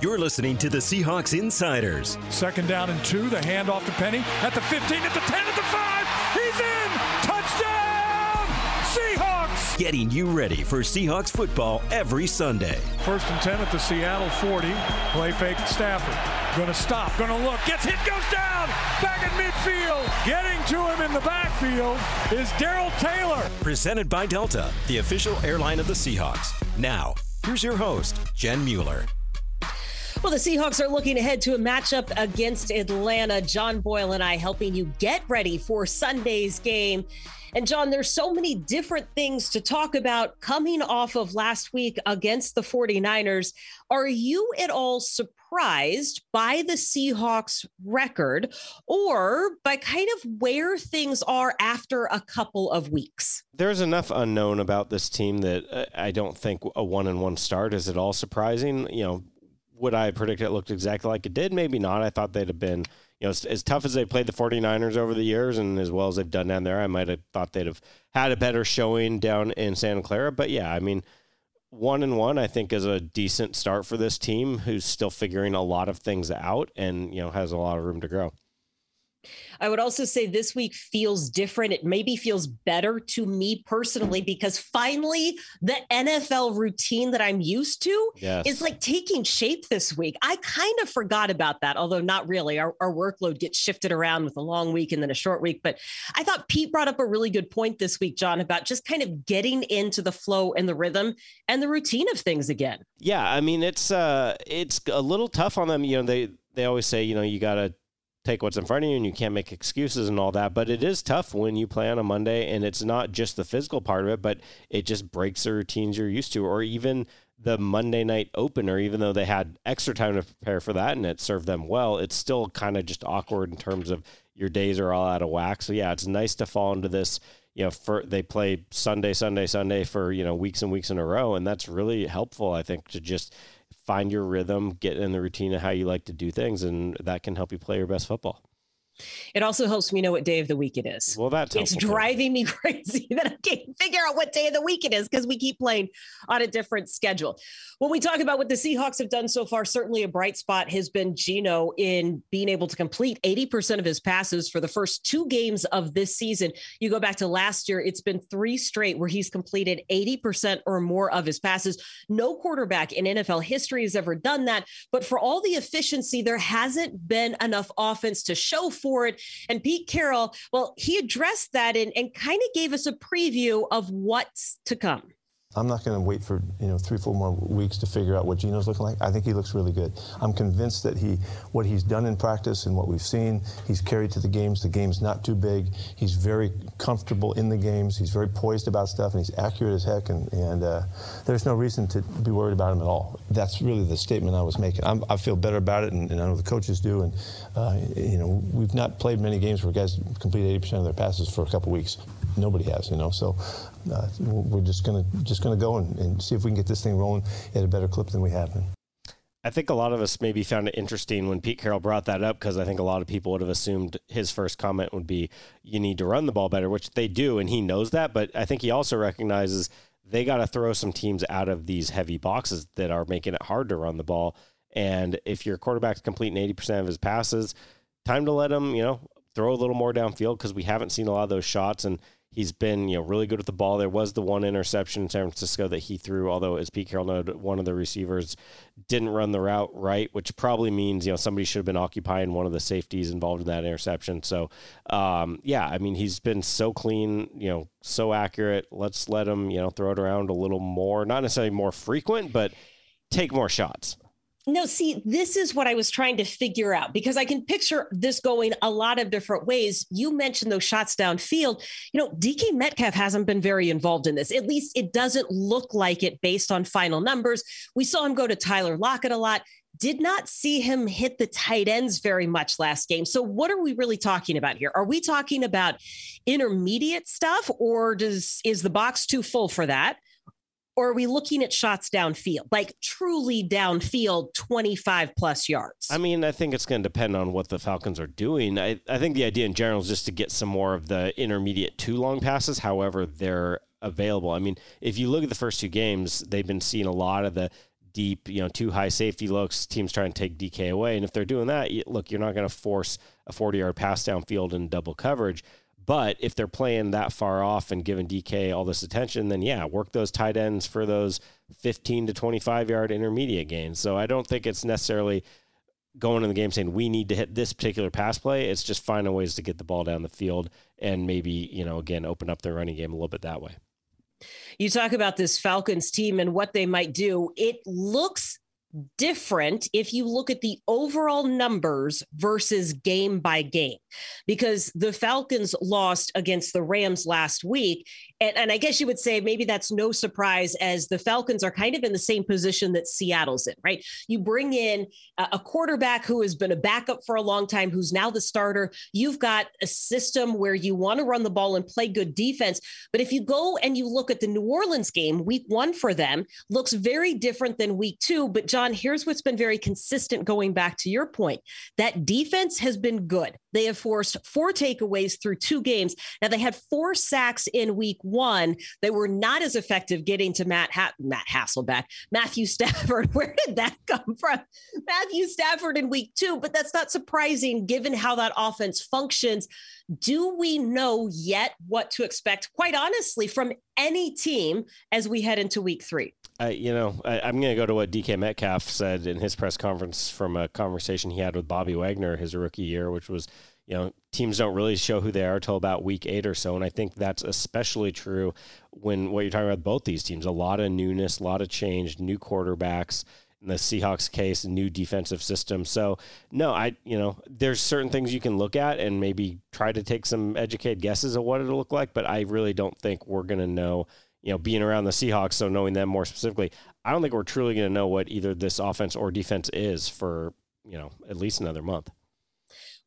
You're listening to the Seahawks Insiders. Second down and two. The handoff to Penny at the 15, at the 10, at the 5. He's in! Touchdown! Seahawks! Getting you ready for Seahawks football every Sunday. First and 10 at the Seattle 40. Play fake Stafford. Gonna stop, gonna look, gets hit, goes down! Back at midfield! Getting to him in the backfield is Darrell Taylor. Presented by Delta, the official airline of the Seahawks. Now, here's your host, Jen Mueller. Well, the Seahawks are looking ahead to a matchup against Atlanta. John Boyle and I helping you get ready for Sunday's game. And John, there's so many different things to talk about coming off of last week against the 49ers. Are you at all surprised by the Seahawks record or by kind of where things are after a couple of weeks? There's enough unknown about this team that uh, I don't think a one and one start is at all surprising. You know, would I predict it looked exactly like it did? Maybe not. I thought they'd have been, you know, as, tough as they played the 49ers over the years and as well as they've done down there, I might have thought they'd have had a better showing down in Santa Clara. But yeah, I mean, one and one, I think, is a decent start for this team who's still figuring a lot of things out and, you know, has a lot of room to grow. I would also say this week feels different. It maybe feels better to me personally because finally the NFL routine that I'm used to yes. is like taking shape this week. I kind of forgot about that, although not really. Our, our workload gets shifted around with a long week and then a short week. But I thought Pete brought up a really good point this week, John, about just kind of getting into the flow and the rhythm and the routine of things again. Yeah, I mean it's uh it's a little tough on them. You know, they they always say, you know, you gotta take what's in front of you and you can't make excuses and all that. But it is tough when you play on a Monday and it's not just the physical part of it, but it just breaks the routines you're used to, or even the Monday night opener, even though they had extra time to prepare for that and it served them well, it's still kind of just awkward in terms of your days are all out of whack. So yeah, it's nice to fall into this. You know, for they play Sunday, Sunday, Sunday for you know weeks and weeks in a row, and that's really helpful. I think to just find your rhythm, get in the routine of how you like to do things, and that can help you play your best football. It also helps me know what day of the week it is. Well, that's it's driving me crazy that I can't figure out what day of the week it is because we keep playing on a different schedule. When we talk about what the Seahawks have done so far, certainly a bright spot has been Geno in being able to complete 80% of his passes for the first two games of this season. You go back to last year, it's been three straight where he's completed 80% or more of his passes. No quarterback in NFL history has ever done that. But for all the efficiency, there hasn't been enough offense to show for And Pete Carroll, well, he addressed that and, and kind of gave us a preview of what's to come. I'm not going to wait for you know three, four more weeks to figure out what Geno's looking like. I think he looks really good. I'm convinced that he, what he's done in practice and what we've seen, he's carried to the games. The game's not too big. He's very comfortable in the games. He's very poised about stuff, and he's accurate as heck. And, and uh, there's no reason to be worried about him at all. That's really the statement I was making. I'm, i feel better about it, and, and, I know the coaches do. And uh, you know, we've not played many games where guys complete 80% of their passes for a couple weeks. Nobody has, you know. So uh, we're just gonna just gonna go and, and, see if we can get this thing rolling at a better clip than we have been. I think a lot of us maybe found it interesting when Pete Carroll brought that up because I think a lot of people would have assumed his first comment would be, "You need to run the ball better," which they do, and he knows that. But I think he also recognizes they got to throw some teams out of these heavy boxes that are making it hard to run the ball. And if your quarterback's completing eighty percent of his passes, time to let him, you know, throw a little more downfield because we haven't seen a lot of those shots and He's been, you know, really good with the ball. There was the one interception in San Francisco that he threw, although as Pete Carroll noted, one of the receivers didn't run the route right, which probably means, you know, somebody should have been occupying one of the safeties involved in that interception. So, um, yeah, I mean, he's been so clean, you know, so accurate. Let's let him, you know, throw it around a little more, not necessarily more frequent, but take more shots. No, see, this is what I was trying to figure out because I can picture this going a lot of different ways. You mentioned those shots downfield. You know, DK Metcalf hasn't been very involved in this. At least it doesn't look like it based on final numbers. We saw him go to Tyler Lockett a lot. Did not see him hit the tight ends very much last game. So, what are we really talking about here? Are we talking about intermediate stuff, or does is the box too full for that? Or are we looking at shots downfield, like truly downfield, 25 plus yards? I mean, I think it's going to depend on what the Falcons are doing. I, I think the idea in general is just to get some more of the intermediate two long passes, however, they're available. I mean, if you look at the first two games, they've been seeing a lot of the deep, you know, too high safety looks, teams trying to take DK away. And if they're doing that, look, you're not going to force a 40 yard pass downfield in double coverage. But if they're playing that far off and giving DK all this attention, then yeah, work those tight ends for those 15 to 25 yard intermediate gains. So I don't think it's necessarily going in the game saying we need to hit this particular pass play. It's just finding ways to get the ball down the field and maybe, you know, again, open up their running game a little bit that way. You talk about this Falcons team and what they might do. It looks different if you look at the overall numbers versus game by game. Because the Falcons lost against the Rams last week and, and, I guess you would say maybe that's no surprise as the Falcons are kind of in the same position that Seattle's in, right? You bring in a quarterback who has been a backup for a long time, who's now the starter. You've got a system where you want to run the ball and play good defense. But if you go and you look at the New Orleans game, week one for them looks very different than week two. But John, here's what's been very consistent going back to your point that defense has been good. They have forced four takeaways through two games. Now they had four sacks in week one. They were not as effective getting to Matt ha- Matt Hasselbeck, Matthew Stafford. Where did that come from? Matthew Stafford in week two, but that's not surprising given how that offense functions. Do we know yet what to expect, quite honestly, from any team as we head into week three? Uh, you know, I, am going to go to what DK Metcalf said in his press conference from a conversation he had with Bobby Wagner his rookie year, which was, you know, teams don't really show who they are until about week eight or so. And I think that's especially true when what you're talking about both these teams. A lot of newness, a lot of change, new quarterbacks. In the Seahawks case, new defensive system. So no, I you know there's certain things you can look at and maybe try to take some educated guesses of what it'll look like, but I really don't think we're going to know you know, being around the Seahawks, so knowing them more specifically, I don't think we're truly going to know what either this offense or defense is for, you know, at least another month.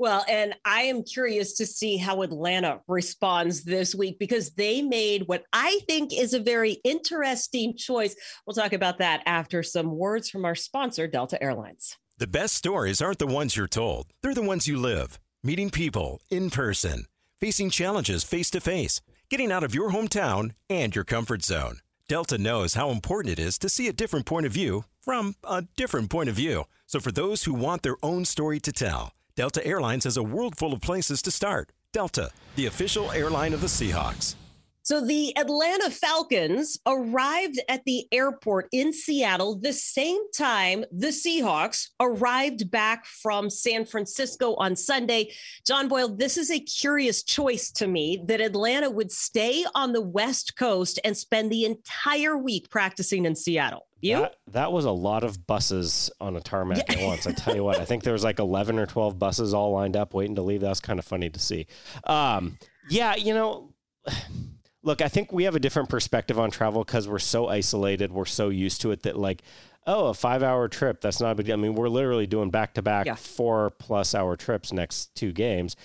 Well, and I am curious to see how Atlanta responds this week because they made what I think is a very interesting choice. We'll talk about that after some words from our sponsor, Delta Airlines. The best stories aren't the ones you're told, they're the ones you live. Meeting people in person, facing challenges face to face, getting out of your hometown and your comfort zone. Delta knows how important it is to see a different point of view from a different point of view. So, for those who want their own story to tell, Delta Airlines has a world full of places to start. Delta, the official airline of the Seahawks. So the Atlanta Falcons arrived at the airport in Seattle the same time the Seahawks arrived back from San Francisco on Sunday. John Boyle, this is a curious choice to me that Atlanta would stay on the West Coast and spend the entire week practicing in Seattle. You? That, that was a lot of buses on a tarmac yeah. at once. I tell you what, I think there was like 11 or 12 buses all lined up waiting to leave. That was kind of funny to see. Um, yeah, you know, look, I think we have a different perspective on travel because we're so isolated. We're so used to it that like, oh, a five hour trip, that's not a big deal. I mean, we're literally doing back to back four plus hour trips next two games.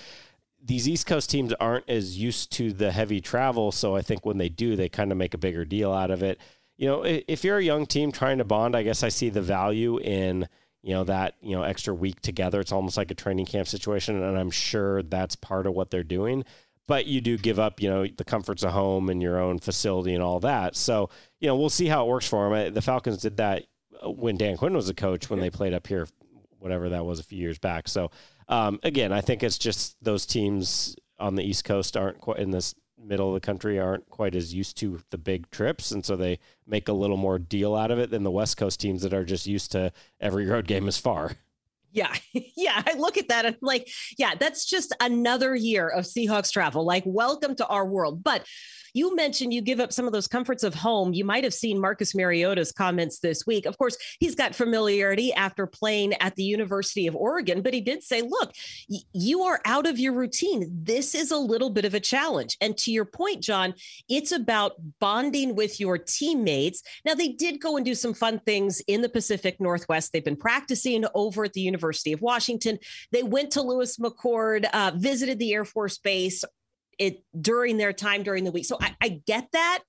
These East Coast teams aren't as used to the heavy travel. So I think when they do, they kind of make a bigger deal out of it. You know, if you're a young team trying to bond, I guess I see the value in, you know, that, you know, extra week together. It's almost like a training camp situation. And I'm sure that's part of what they're doing but you do give up, you know, the comforts of home and your own facility and all that. So, you know, we'll see how it works for them. The Falcons did that uh, when Dan Quinn was a coach when they played up here, whatever that was a few years back. So, um, again, I think it's just those teams on the East Coast aren't quite in this middle of the country aren't quite as used to the big trips and so they make a little more deal out of it than the west coast teams that are just used to every road game is far yeah. Yeah. I look at that and I'm like, yeah, that's just another year of Seahawks travel. Like, welcome to our world. But you mentioned you give up some of those comforts of home. You might have seen Marcus Mariota's comments this week. Of course, he's got familiarity after playing at the University of Oregon, but he did say, look, y- you are out of your routine. This is a little bit of a challenge. And to your point, John, it's about bonding with your teammates. Now, they did go and do some fun things in the Pacific Northwest. They've been practicing over at the University of Washington. They went to Lewis McChord, uh, visited the Air Force Base it during their time during the week. So I, I get that.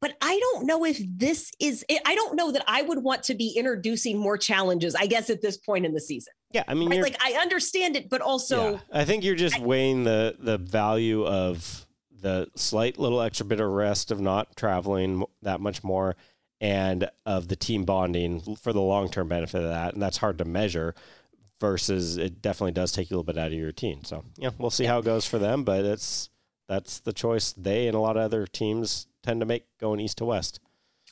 But I don't know if this is, I don't know that I would want to be introducing more challenges, I guess, at this point in the season. Yeah. I mean, right? like I understand it, but also. Yeah, I think you're just I, weighing the, the value of the slight little extra bit of rest of not traveling that much more and of the team bonding for the long term benefit of that. And that's hard to measure versus it definitely does take you a little bit out of your routine. So yeah, we'll see how it goes for them, but it's that's the choice they and a lot of other teams tend to make going east to west.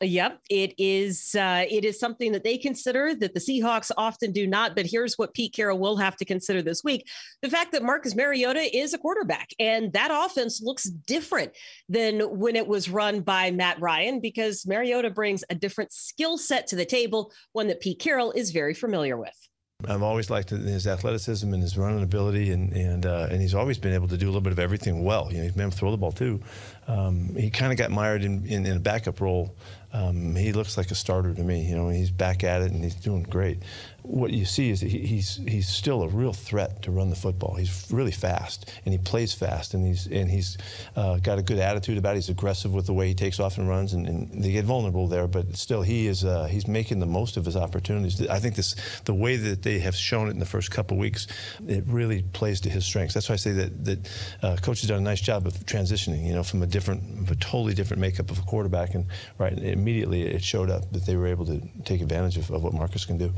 Yep, it is. Uh, it is something that they consider that the Seahawks often do not. But here's what Pete Carroll will have to consider this week: the fact that Marcus Mariota is a quarterback, and that offense looks different than when it was run by Matt Ryan, because Mariota brings a different skill set to the table, one that Pete Carroll is very familiar with. I've always liked his athleticism and his running ability, and and uh, and he's always been able to do a little bit of everything well. You know, he's been able to throw the ball too. Um, he kind of got mired in, in, in, a backup role. Um, he looks like a starter to me. You know, he's back at it and he's doing great what you see is he, he's he's still a real threat to run the football. He's really fast and he plays fast and he's and he's uh, got a good attitude about it. He's aggressive with the way he takes off and runs and, and they get vulnerable there, but still he is uh, he's making the most of his opportunities. I think this the way that they have shown it in the first couple weeks, it really plays to his strengths. That's why I say that that uh, coach has done a nice job of transitioning. You know, from a different, a totally different makeup of a quarterback, and right immediately it showed up that they were able to take advantage of, of what Marcus can do.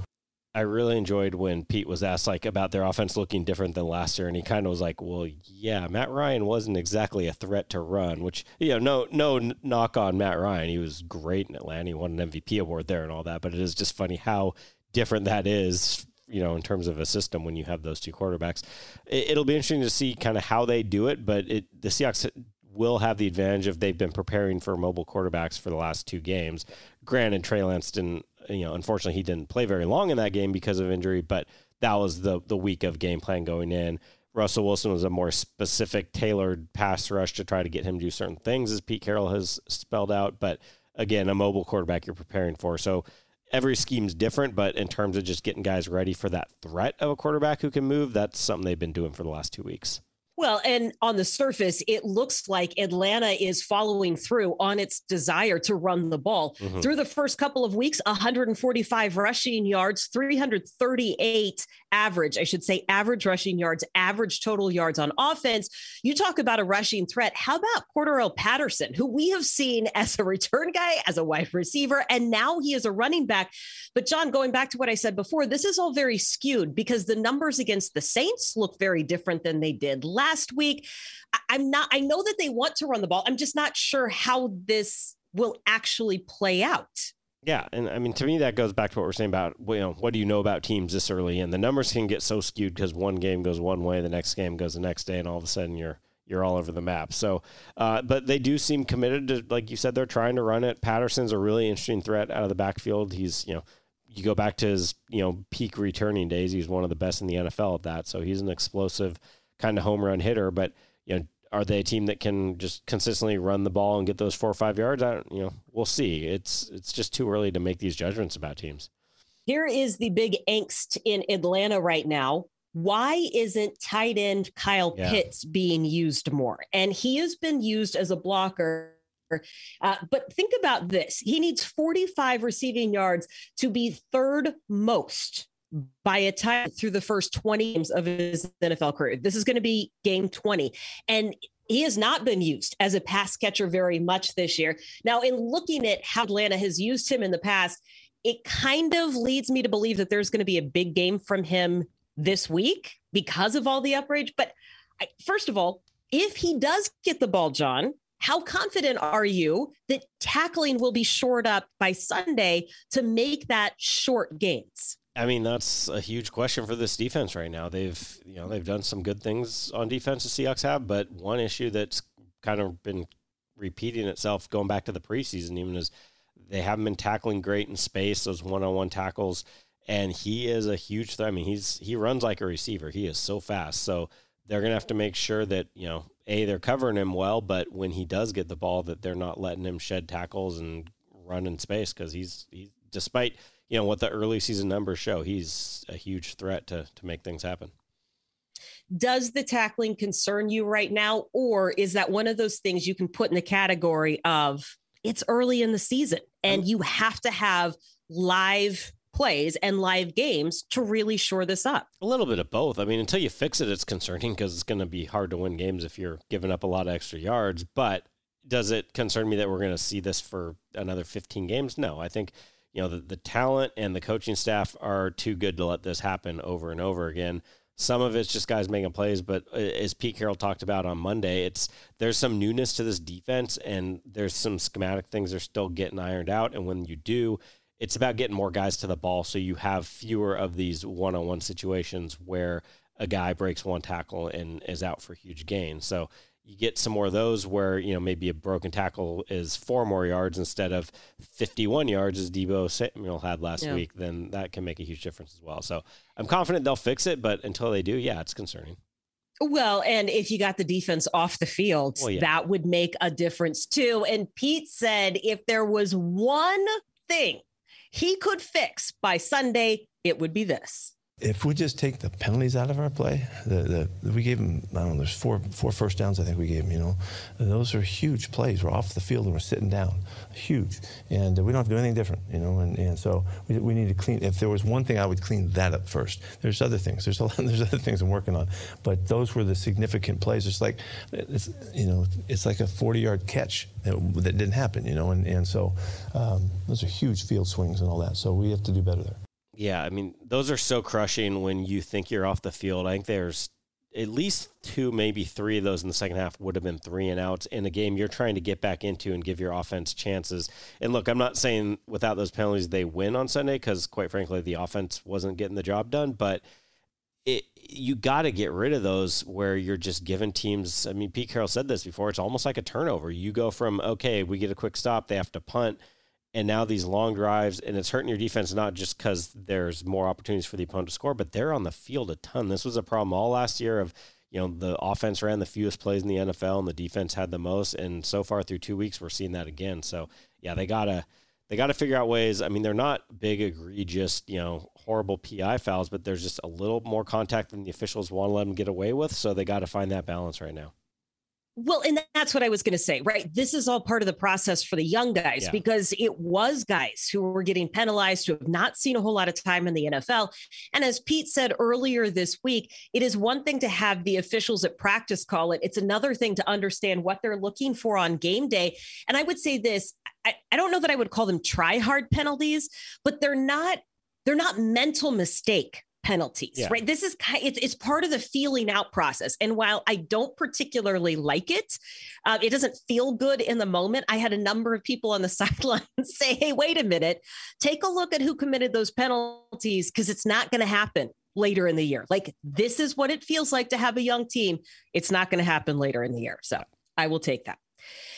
I really enjoyed when Pete was asked like about their offense looking different than last year, and he kind of was like, "Well, yeah, Matt Ryan wasn't exactly a threat to run." Which you know, no, no knock on Matt Ryan, he was great in Atlanta, he won an MVP award there and all that. But it is just funny how different that is, you know, in terms of a system when you have those two quarterbacks. It, will be interesting to see kind of how they do it, but it the Seahawks will have the advantage of they've been preparing for mobile quarterbacks for the last two games. Granted, Trey Lance didn't you know, unfortunately, he didn't play very long in that game because of injury, but that was the the week of game plan going in. Russell Wilson was a more specific, tailored pass rush to try to get him to do certain things, as Pete Carroll has spelled out. But again, a mobile quarterback you're preparing for. So every scheme's different, but in terms of just getting guys ready for that threat of a quarterback who can move, that's something they've been doing for the last two weeks. Well, and on the surface, it looks like Atlanta is following through on its desire to run the ball. Mm-hmm. Through the first couple of weeks, 145 rushing yards, 338 average, I should say, average rushing yards, average total yards on offense. You talk about a rushing threat. How about Cordarrelle Patterson, who we have seen as a return guy, as a wide receiver, and now he is a running back. But, John, going back to what I said before, this is all very skewed because the numbers against the Saints look very different than they did last last week. I'm not, I know that they want to run the ball. I'm just not sure how this will actually play out. Yeah, and I mean to me that goes back to what we're saying about you know what do you know about teams this early and the numbers can get so skewed because one game goes one way, the next game goes the next day, and all of a sudden you're you're all over the map. So, uh, but they do seem committed to, like you said, they're trying to run it. Patterson's a really interesting threat out of the backfield. He's you know you go back to his you know peak returning days, he's one of the best in the NFL at that. So he's an explosive kind of home run hitter, but you know, are they a team that can just consistently run the ball and get those four or five yards? I don't, you know, we'll see. It's it's just too early to make these judgments about teams. Here is the big angst in Atlanta right now. Why isn't tight end Kyle yeah. Pitts being used more? And he has been used as a blocker uh, but think about this he needs 45 receiving yards to be third most by a time through the first 20 games of his NFL career. This is going to be game 20. And he has not been used as a pass catcher very much this year. Now, in looking at how Atlanta has used him in the past, it kind of leads me to believe that there's going to be a big game from him this week because of all the outrage. But I, first of all, if he does get the ball, John, how confident are you that tackling will be shored up by Sunday to make that short gains? I mean, that's a huge question for this defense right now. They've, you know, they've done some good things on defense. The Seahawks have, but one issue that's kind of been repeating itself going back to the preseason, even is they haven't been tackling great in space. Those one-on-one tackles, and he is a huge threat. I mean, he's he runs like a receiver. He is so fast. So they're gonna have to make sure that you know, a they're covering him well, but when he does get the ball, that they're not letting him shed tackles and run in space because he's he despite you know what the early season numbers show. He's a huge threat to to make things happen. Does the tackling concern you right now, or is that one of those things you can put in the category of it's early in the season and you have to have live plays and live games to really shore this up? A little bit of both. I mean, until you fix it, it's concerning because it's going to be hard to win games if you're giving up a lot of extra yards. But does it concern me that we're going to see this for another 15 games? No, I think you know the, the talent and the coaching staff are too good to let this happen over and over again. Some of it's just guys making plays, but uh, as Pete Carroll talked about on Monday, it's there's some newness to this defense, and there's some schematic things are still getting ironed out. And when you do, it's about getting more guys to the ball, so you have fewer of these one-on-one situations where a guy breaks one tackle and is out for huge gain. So you get some more of those where you know maybe a broken tackle is four more yards instead of 51 yards as Deebo Samuel had last yeah. week, then that can make a huge difference as well. So I'm confident they'll fix it, but until they do, yeah, it's concerning. Well, and if you got the defense off the field, well, yeah. that would make a difference too. And Pete said if there was one thing he could fix by Sunday, it would be this. If we just take the penalties out of our play, the, the, we gave them, I don't know, there's four, four first downs I think we gave them, you know. Those are huge plays. We're off the field and we're sitting down. Huge. And uh, we don't have to do anything different, you know. And, and so we, we need to clean, if there was one thing, I would clean that up first. There's other things. There's, a lot, there's other things I'm working on. But those were the significant plays. It's like, it's, you know, it's like a 40 yard catch that, that didn't happen, you know. And, and so um, those are huge field swings and all that. So we have to do better there. Yeah, I mean, those are so crushing when you think you're off the field. I think there's at least two, maybe three of those in the second half would have been three and outs in a game you're trying to get back into and give your offense chances. And look, I'm not saying without those penalties they win on Sunday because, quite frankly, the offense wasn't getting the job done. But it, you got to get rid of those where you're just giving teams. I mean, Pete Carroll said this before. It's almost like a turnover. You go from okay, we get a quick stop, they have to punt and now these long drives, and it's hurting your defense not just because there's more opportunities for the opponent to score, but they're on the field a ton. This was a problem all last year of you know the offense ran the fewest plays in the NFL and the defense had the most, and so far through two weeks we're seeing that again. So yeah, they gotta they got to figure out ways. I mean, they're not big, egregious, you know, horrible PI fouls, but there's just a little more contact than the officials want to let them get away with. So they got to find that balance right now. Well, and that's what I was going to say, right? This is all part of the process for the young guys yeah. because it was guys who were getting penalized who have not seen a whole lot of time in the NFL. And as Pete said earlier this week, it is one thing to have the officials at practice call it, it's another thing to understand what they're looking for on game day. And I would say this I, I don't know that I would call them try hard penalties, but they're not. They're not mental mistake penalties, yeah. right? This is it's, it's part of the feeling out process. And while I don't particularly like it, uh, it doesn't feel good in the moment. I had a number of people on the sideline say, "Hey, wait a minute, take a look at who committed those penalties because it's not going to happen." later in the year. Like this is what it feels like to have a young team. It's not going to happen later in the year. So I will take that.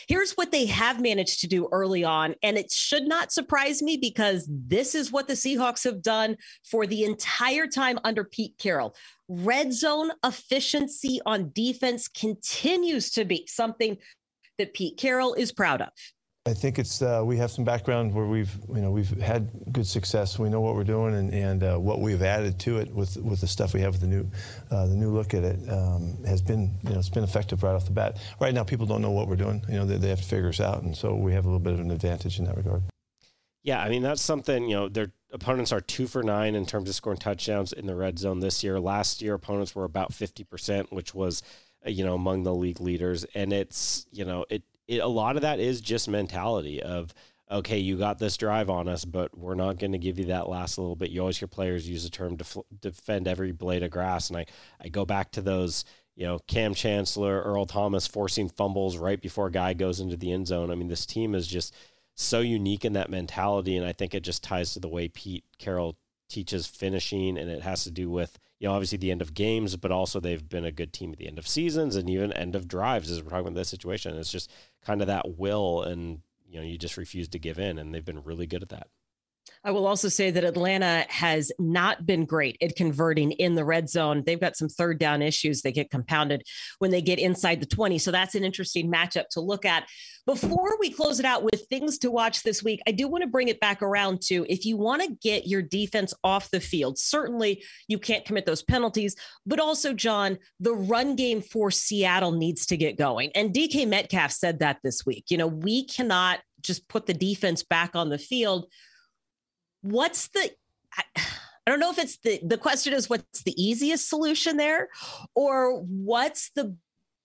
Here's what they have managed to do early on. And it should not surprise me because this is what the Seahawks have done for the entire time under Pete Carroll. Red zone efficiency on defense continues to be something that Pete Carroll is proud of. I think it's uh, we have some background where we've you know we've had good success. We know what we're doing and, and uh, what we've added to it with with the stuff we have with the new uh, the new look at it um, has been you know it's been effective right off the bat. Right now, people don't know what we're doing. You know they, they have to figure us out, and so we have a little bit of an advantage in that regard. Yeah, I mean that's something you know their opponents are two for nine in terms of scoring touchdowns in the red zone this year. Last year, opponents were about fifty percent, which was you know among the league leaders, and it's you know it it, a lot of that is just mentality of okay, you got this drive on us, but we're not going to give you that last little bit. You always hear players use the term def- defend every blade of grass, and I I go back to those. You know, Kam Chancellor, Earl Thomas forcing fumbles right before a guy goes into the end zone. I mean, this team is just so unique in that mentality, and I think it just ties to the way Pete Carroll teaches finishing, and it has to do with you know obviously the end of games, but also they've been a good team at the end of seasons and even end of drives. As we're talking about this situation, it's just kind of that will, and you know you just refuse to give in, and they've been really good at that. I will also say that Atlanta has not been great at converting in the red zone. They've got some third down issues. They get compounded when they get inside the 20. So that's an interesting matchup to look at. Before we close it out with things to watch this week, I do want to bring it back around to if you want to get your defense off the field, certainly you can't commit those penalties, but also, John, the run game for Seattle needs to get going. And DK Metcalf said that this week. You know, we cannot just put the defense back on the field what's the I, I don't know if it's the the question is what's the easiest solution there or what's the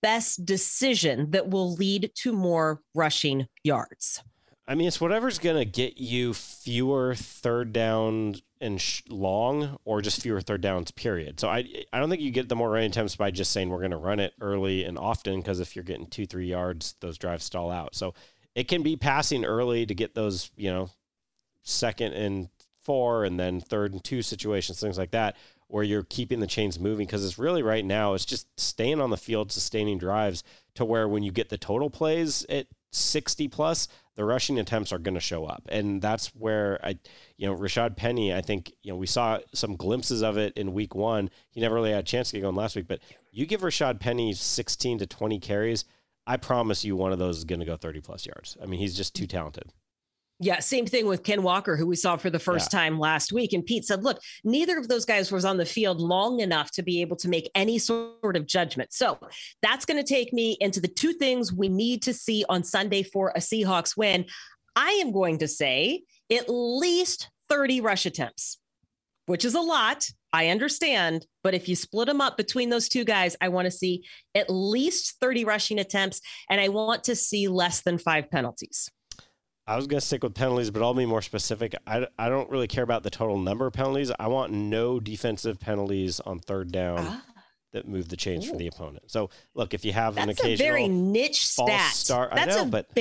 best decision that will lead to more rushing yards? I mean, it's whatever's going to get you fewer third down and sh- long or just fewer third downs, period. So I, I don't think you get the more running attempts by just saying we're going to run it early and often because if you're getting two, three yards, those drives stall out. So it can be passing early to get those, you know, second and four and then third and two situations, things like that, where you're keeping the chains moving because it's really right now, it's just staying on the field, sustaining drives to where when you get the total plays at 60 plus, the rushing attempts are going to show up. And that's where I, you know, Rashad Penny, I think, you know, we saw some glimpses of it in week one. He never really had a chance to get going last week, but you give Rashad Penny 16 to 20 carries. I promise you one of those is going to go 30 plus yards. I mean, he's just too talented. Yeah, same thing with Ken Walker, who we saw for the first yeah. time last week. And Pete said, look, neither of those guys was on the field long enough to be able to make any sort of judgment. So that's going to take me into the two things we need to see on Sunday for a Seahawks win. I am going to say at least 30 rush attempts, which is a lot. I understand. But if you split them up between those two guys, I want to see at least 30 rushing attempts and I want to see less than five penalties. I was going to stick with penalties, but I'll be more specific. I, I don't really care about the total number of penalties. I want no defensive penalties on third down ah. that move the chains Ooh. for the opponent. So, look, if you have That's an occasional very niche stat. start, That's I know, but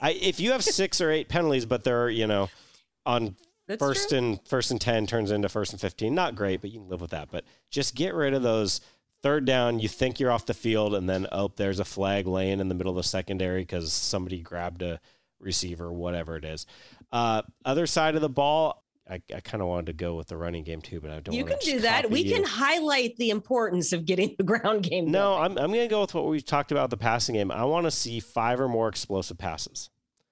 I, if you have six or eight penalties, but they're you know on That's first true. and first and ten turns into first and fifteen, not great, but you can live with that. But just get rid of those third down. You think you're off the field, and then oh, there's a flag laying in the middle of the secondary because somebody grabbed a receiver, whatever it is. Uh, other side of the ball, I, I kind of wanted to go with the running game too, but I don't. You can do that. We you. can highlight the importance of getting the ground game. No, I'm I'm going to go with what we've talked about the passing game. I want to see five or more explosive passes.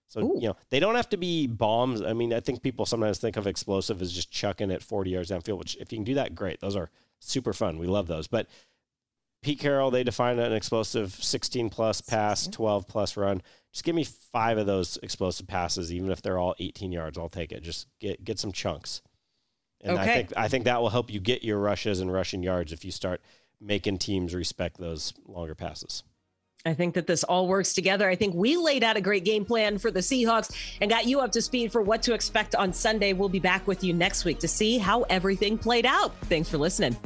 So Ooh. you know they don't have to be bombs. I mean, I think people sometimes think of explosive as just chucking it 40 yards downfield. Which if you can do that, great. Those are super fun. We love those. But Pete Carroll, they define an explosive 16 plus pass, 12 plus run. Just give me five of those explosive passes, even if they're all 18 yards. I'll take it. Just get get some chunks. And okay. I think I think that will help you get your rushes and rushing yards if you start making teams respect those longer passes. I think that this all works together. I think we laid out a great game plan for the Seahawks and got you up to speed for what to expect on Sunday. We'll be back with you next week to see how everything played out. Thanks for listening.